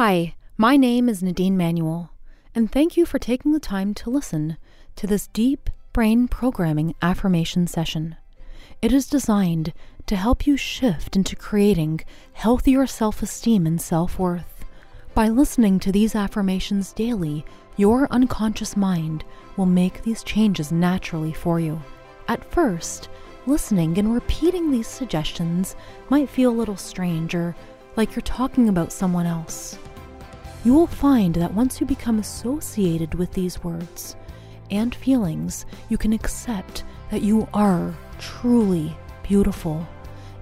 Hi, my name is Nadine Manuel, and thank you for taking the time to listen to this deep brain programming affirmation session. It is designed to help you shift into creating healthier self esteem and self worth. By listening to these affirmations daily, your unconscious mind will make these changes naturally for you. At first, listening and repeating these suggestions might feel a little strange or like you're talking about someone else. You will find that once you become associated with these words and feelings, you can accept that you are truly beautiful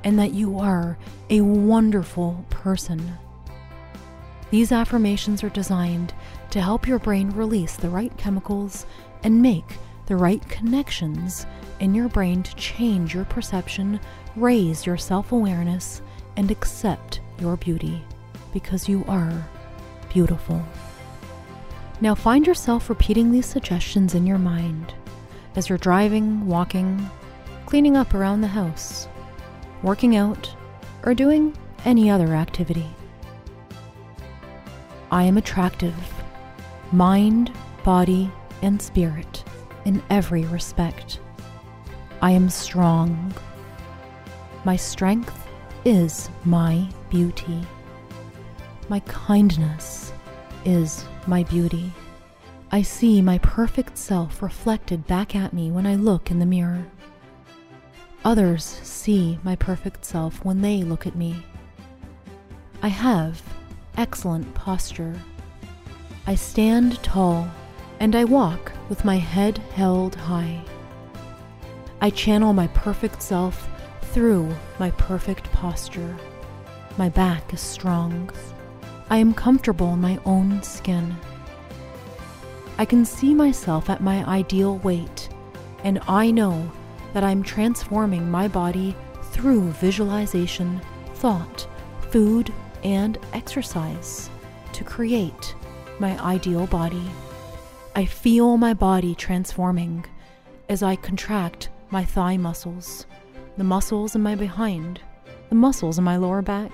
and that you are a wonderful person. These affirmations are designed to help your brain release the right chemicals and make the right connections in your brain to change your perception, raise your self awareness, and accept your beauty because you are beautiful. Now find yourself repeating these suggestions in your mind as you're driving, walking, cleaning up around the house, working out, or doing any other activity. I am attractive, mind, body, and spirit in every respect. I am strong. My strength is my beauty. My kindness is my beauty. I see my perfect self reflected back at me when I look in the mirror. Others see my perfect self when they look at me. I have excellent posture. I stand tall and I walk with my head held high. I channel my perfect self through my perfect posture. My back is strong. I am comfortable in my own skin. I can see myself at my ideal weight, and I know that I'm transforming my body through visualization, thought, food, and exercise to create my ideal body. I feel my body transforming as I contract my thigh muscles, the muscles in my behind, the muscles in my lower back,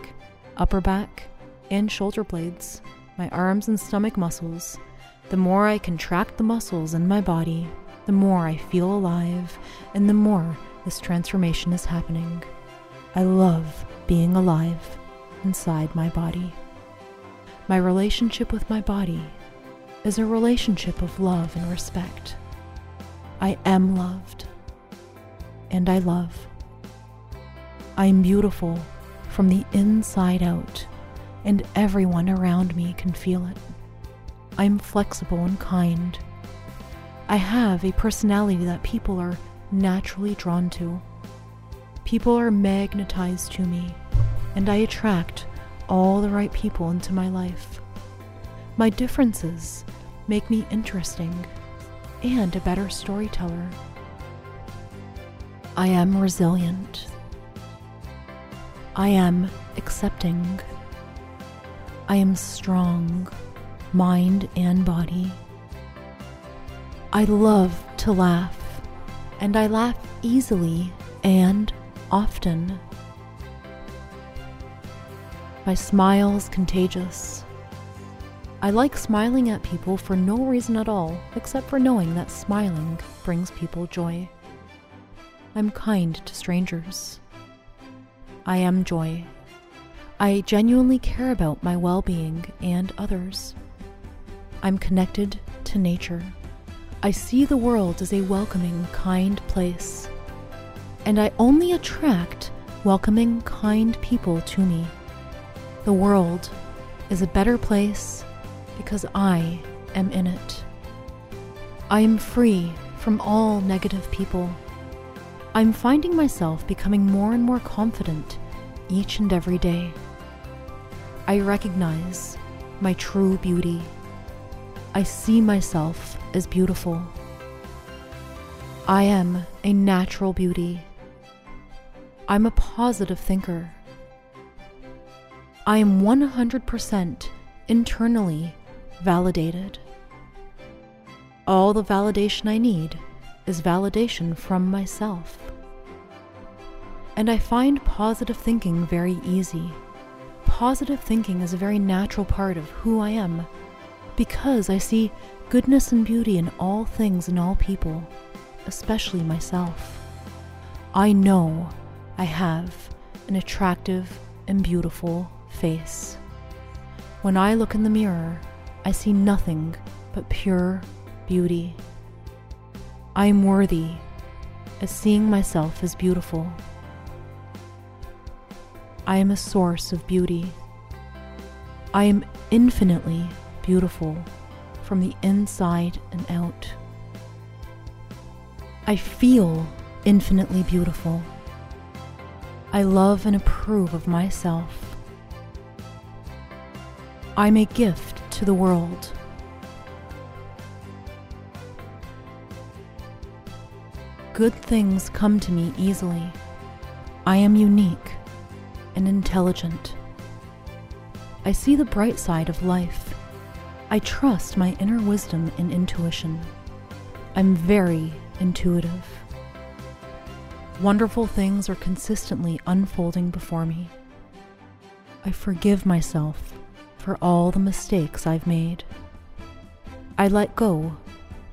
upper back, and shoulder blades, my arms and stomach muscles. The more I contract the muscles in my body, the more I feel alive, and the more this transformation is happening. I love being alive inside my body. My relationship with my body is a relationship of love and respect. I am loved, and I love. I am beautiful from the inside out, and everyone around me can feel it. I am flexible and kind. I have a personality that people are naturally drawn to. People are magnetized to me, and I attract all the right people into my life. My differences make me interesting and a better storyteller. I am resilient. I am accepting. I am strong, mind and body. I love to laugh, and I laugh easily and often. My smile is contagious. I like smiling at people for no reason at all except for knowing that smiling brings people joy. I'm kind to strangers. I am joy. I genuinely care about my well being and others. I'm connected to nature. I see the world as a welcoming, kind place. And I only attract welcoming, kind people to me. The world is a better place because I am in it. I am free from all negative people. I'm finding myself becoming more and more confident each and every day. I recognize my true beauty. I see myself as beautiful. I am a natural beauty. I'm a positive thinker. I am 100% internally validated. All the validation I need is validation from myself. And I find positive thinking very easy. Positive thinking is a very natural part of who I am because I see goodness and beauty in all things and all people, especially myself. I know I have an attractive and beautiful face. When I look in the mirror, I see nothing but pure beauty. I am worthy as seeing myself as beautiful. I am a source of beauty. I am infinitely beautiful from the inside and out. I feel infinitely beautiful. I love and approve of myself. I'm a gift to the world. Good things come to me easily. I am unique and intelligent. I see the bright side of life. I trust my inner wisdom and intuition. I'm very intuitive. Wonderful things are consistently unfolding before me. I forgive myself for all the mistakes I've made. I let go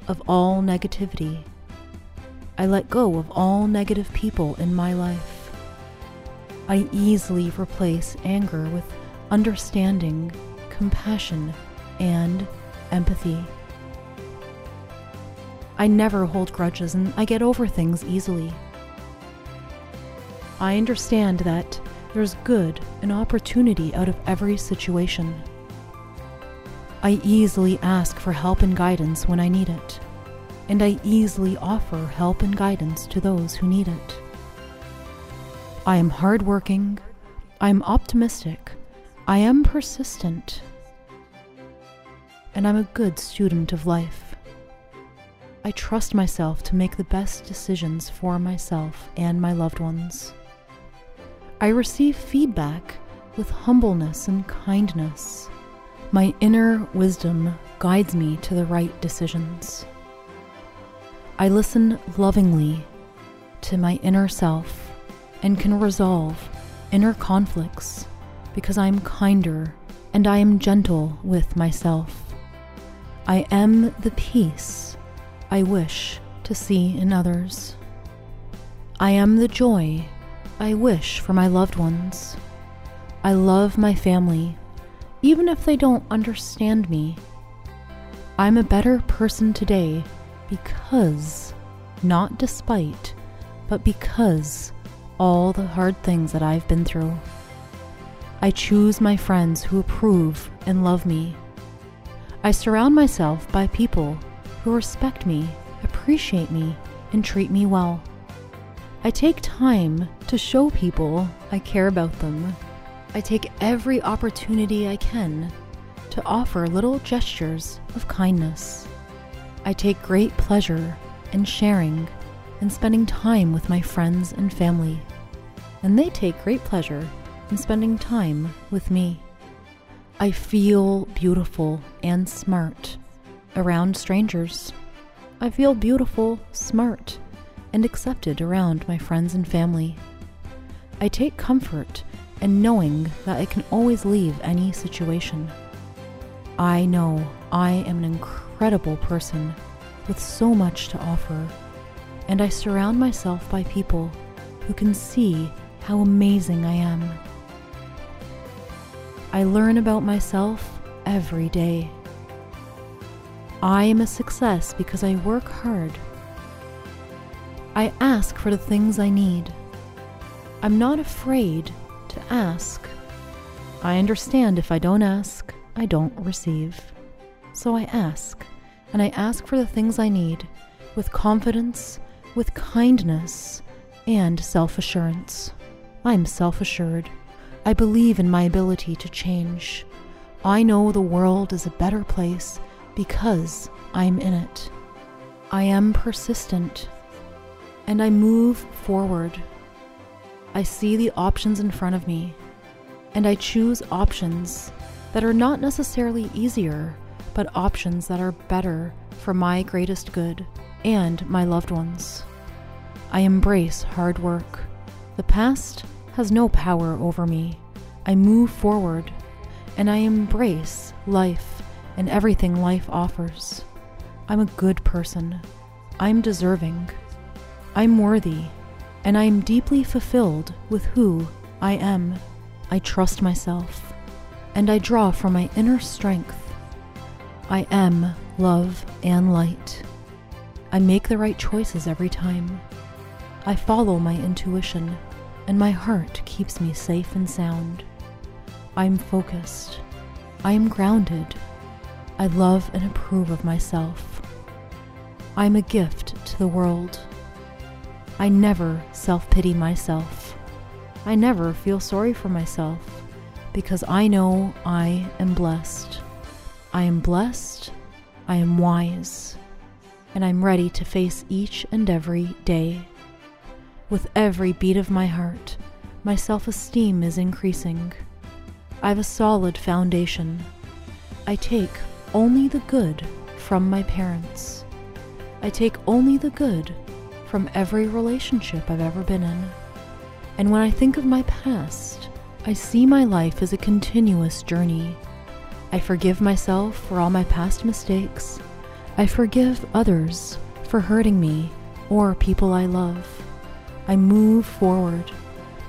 of all negativity I let go of all negative people in my life. I easily replace anger with understanding, compassion, and empathy. I never hold grudges and I get over things easily. I understand that there's good and opportunity out of every situation. I easily ask for help and guidance when I need it and I easily offer help and guidance to those who need it. I am hardworking, I am optimistic, I am persistent, and I'm a good student of life. I trust myself to make the best decisions for myself and my loved ones. I receive feedback with humbleness and kindness. My inner wisdom guides me to the right decisions. I listen lovingly to my inner self and can resolve inner conflicts because I am kinder and I am gentle with myself. I am the peace I wish to see in others. I am the joy I wish for my loved ones. I love my family, even if they don't understand me. I'm a better person today because, not despite, but because all the hard things that I've been through. I choose my friends who approve and love me. I surround myself by people who respect me, appreciate me, and treat me well. I take time to show people I care about them. I take every opportunity I can to offer little gestures of kindness. I take great pleasure in sharing and spending time with my friends and family, and they take great pleasure in spending time with me. I feel beautiful and smart around strangers. I feel beautiful, smart, and accepted around my friends and family. I take comfort in knowing that I can always leave any situation. I know I am an incredible person with so much to offer, and I surround myself by people who can see how amazing I am. I learn about myself every day. I am a success because I work hard. I ask for the things I need. I'm not afraid to ask. I understand if I don't ask, I don't receive. So I ask and I ask for the things I need with confidence, with kindness, and self assurance. I'm self assured. I believe in my ability to change. I know the world is a better place because I'm in it. I am persistent and I move forward. I see the options in front of me and I choose options that are not necessarily easier but options that are better for my greatest good and my loved ones. I embrace hard work. The past has no power over me. I move forward and I embrace life and everything life offers. I'm a good person. I'm deserving. I'm worthy. And I am deeply fulfilled with who I am. I trust myself. And I draw from my inner strength. I am love and light. I make the right choices every time. I follow my intuition, and my heart keeps me safe and sound. I'm focused. I am grounded. I love and approve of myself. I'm a gift to the world. I never self pity myself. I never feel sorry for myself because I know I am blessed. I am blessed, I am wise, and I'm ready to face each and every day. With every beat of my heart, my self esteem is increasing. I have a solid foundation. I take only the good from my parents. I take only the good from every relationship I've ever been in. And when I think of my past, I see my life as a continuous journey. I forgive myself for all my past mistakes. I forgive others for hurting me or people I love. I move forward.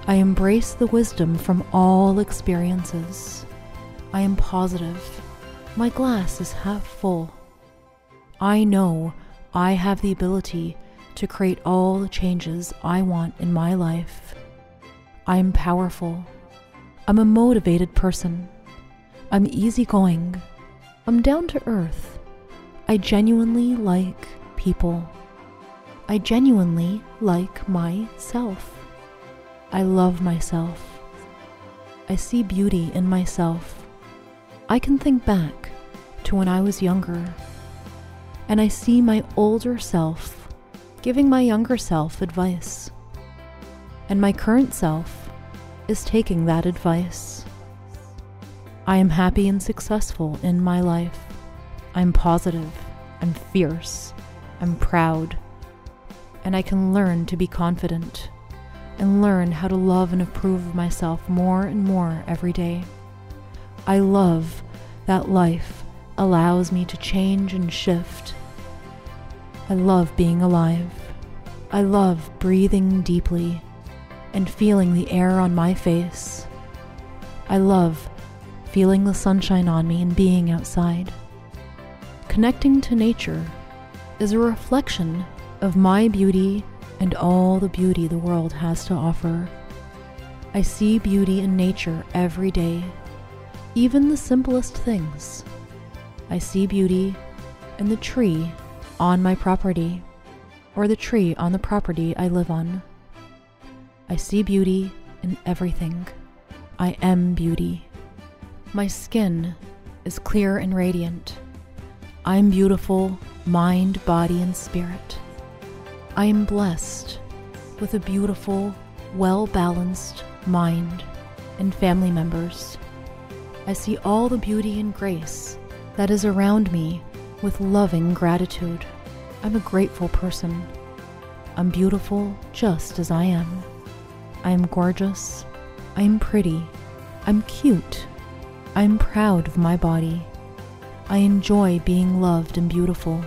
I embrace the wisdom from all experiences. I am positive. My glass is half full. I know I have the ability to create all the changes I want in my life. I am powerful. I'm a motivated person. I'm easygoing. I'm down to earth. I genuinely like people. I genuinely like myself. I love myself. I see beauty in myself. I can think back to when I was younger, and I see my older self giving my younger self advice. And my current self is taking that advice. I am happy and successful in my life. I'm positive. I'm fierce. I'm proud and I can learn to be confident and learn how to love and approve of myself more and more every day. I love that life allows me to change and shift. I love being alive. I love breathing deeply and feeling the air on my face. I love feeling the sunshine on me and being outside. Connecting to nature is a reflection of my beauty and all the beauty the world has to offer. I see beauty in nature every day, even the simplest things. I see beauty in the tree on my property, or the tree on the property I live on. I see beauty in everything. I am beauty. My skin is clear and radiant. I'm beautiful, mind, body, and spirit. I am blessed with a beautiful, well balanced mind and family members. I see all the beauty and grace that is around me with loving gratitude. I'm a grateful person. I'm beautiful just as I am. I am gorgeous. I am pretty. I'm cute. I'm proud of my body. I enjoy being loved and beautiful.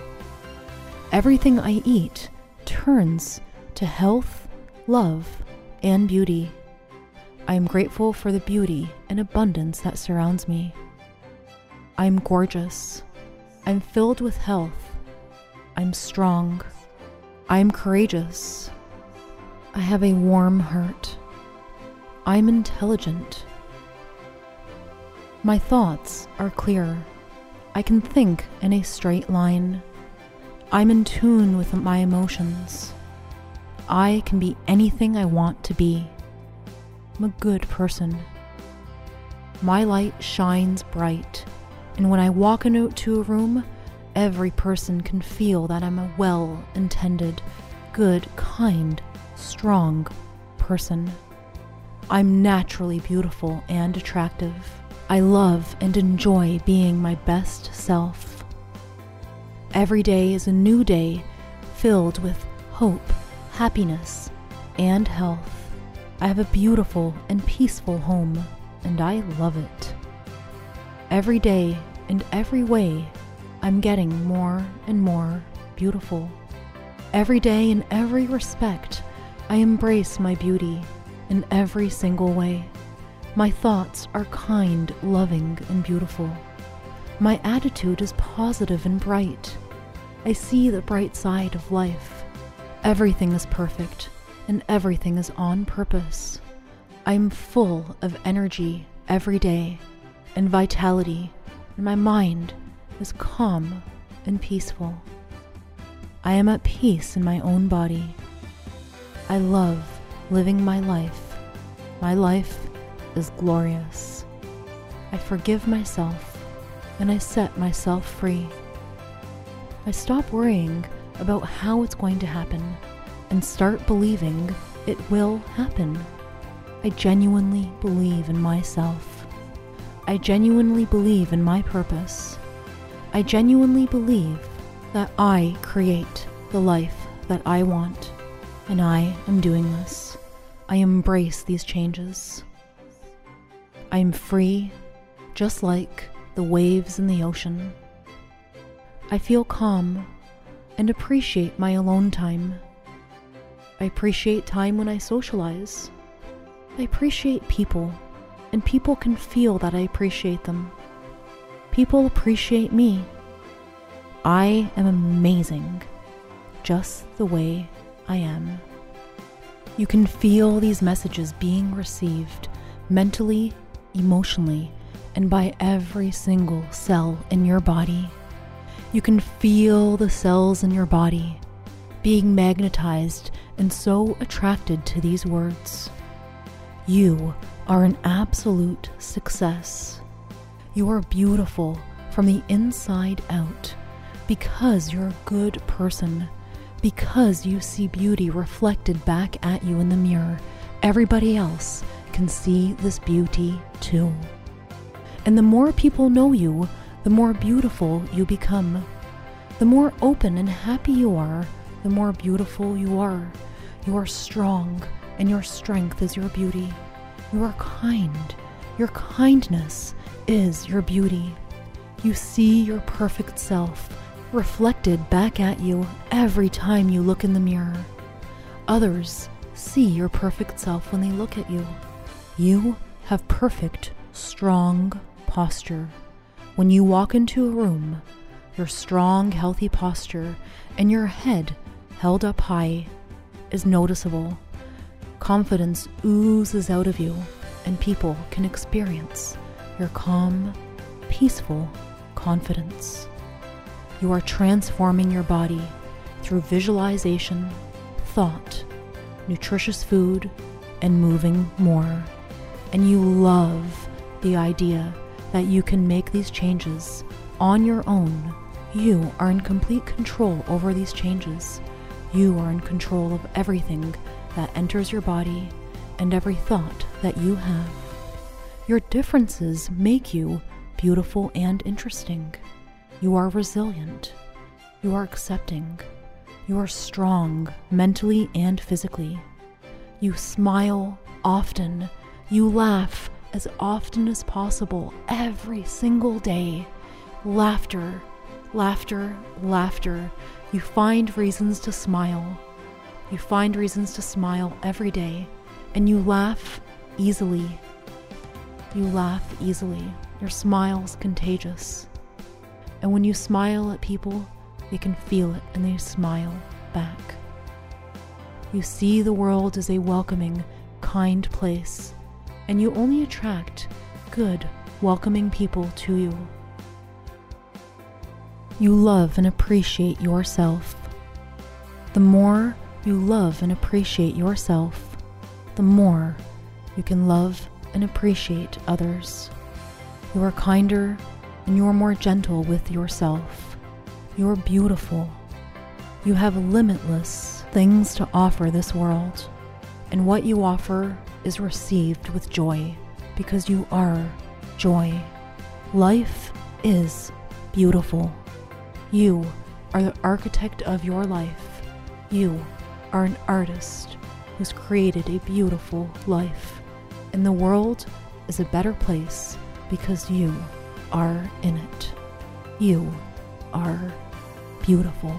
Everything I eat turns to health, love, and beauty. I am grateful for the beauty and abundance that surrounds me. I am gorgeous. I'm filled with health. I'm strong. I am courageous. I have a warm heart. I'm intelligent. My thoughts are clear. I can think in a straight line. I'm in tune with my emotions. I can be anything I want to be. I'm a good person. My light shines bright, and when I walk into a room, every person can feel that I'm a well intended, good, kind, strong person. I'm naturally beautiful and attractive. I love and enjoy being my best self. Every day is a new day filled with hope, happiness, and health. I have a beautiful and peaceful home. and I love it. Every day, and every way, I'm getting more and more beautiful. Every day, in every respect, I embrace my beauty in every single way. My thoughts are kind, loving, and beautiful. My attitude is positive and bright. I see the bright side of life. Everything is perfect, and everything is on purpose. I'm full of energy every day and vitality, and my mind is calm and peaceful. I am at peace in my own body. I love living my life. My life is glorious. I forgive myself and I set myself free. I stop worrying about how it's going to happen and start believing it will happen. I genuinely believe in myself. I genuinely believe in my purpose. I genuinely believe that I create the life that I want, and I am doing this. I embrace these changes. I am free, just like the waves in the ocean. I feel calm and appreciate my alone time. I appreciate time when I socialize. I appreciate people, and people can feel that I appreciate them. People appreciate me. I am amazing, just the way I am. You can feel these messages being received mentally, emotionally, and by every single cell in your body. You can feel the cells in your body being magnetized and so attracted to these words. You are an absolute success. You are beautiful from the inside out because you're a good person, because you see beauty reflected back at you in the mirror. Everybody else can see this beauty too. And the more people know you, the more beautiful you become. The more open and happy you are, the more beautiful you are. You are strong, and your strength is your beauty. You are kind. Your kindness is your beauty. You see your perfect self reflected back at you every time you look in the mirror. Others see your perfect self when they look at you. You have perfect, strong posture. When you walk into a room, your strong, healthy posture and your head held up high is noticeable. Confidence oozes out of you, and people can experience your calm, peaceful confidence. You are transforming your body through visualization, thought, nutritious food, and moving more. And you love the idea that you can make these changes on your own. You are in complete control over these changes. You are in control of everything that enters your body and every thought that you have. Your differences make you beautiful and interesting. You are resilient. You are accepting. You are strong mentally and physically. You smile often. You laugh as often as possible every single day. Laughter, laughter, laughter you find reasons to smile. You find reasons to smile every day, and you laugh easily. You laugh easily. Your smile's contagious. And when you smile at people, they can feel it and they smile back. You see the world as a welcoming, kind place, and you only attract good, welcoming people to you. You love and appreciate yourself. The more you love and appreciate yourself, the more you can love and appreciate others. You are kinder and you are more gentle with yourself. You are beautiful. You have limitless things to offer this world, and what you offer is received with joy because you are joy. Life is beautiful. You are the architect of your life. You are an artist who's created a beautiful life. And the world is a better place because you are in it. You are beautiful.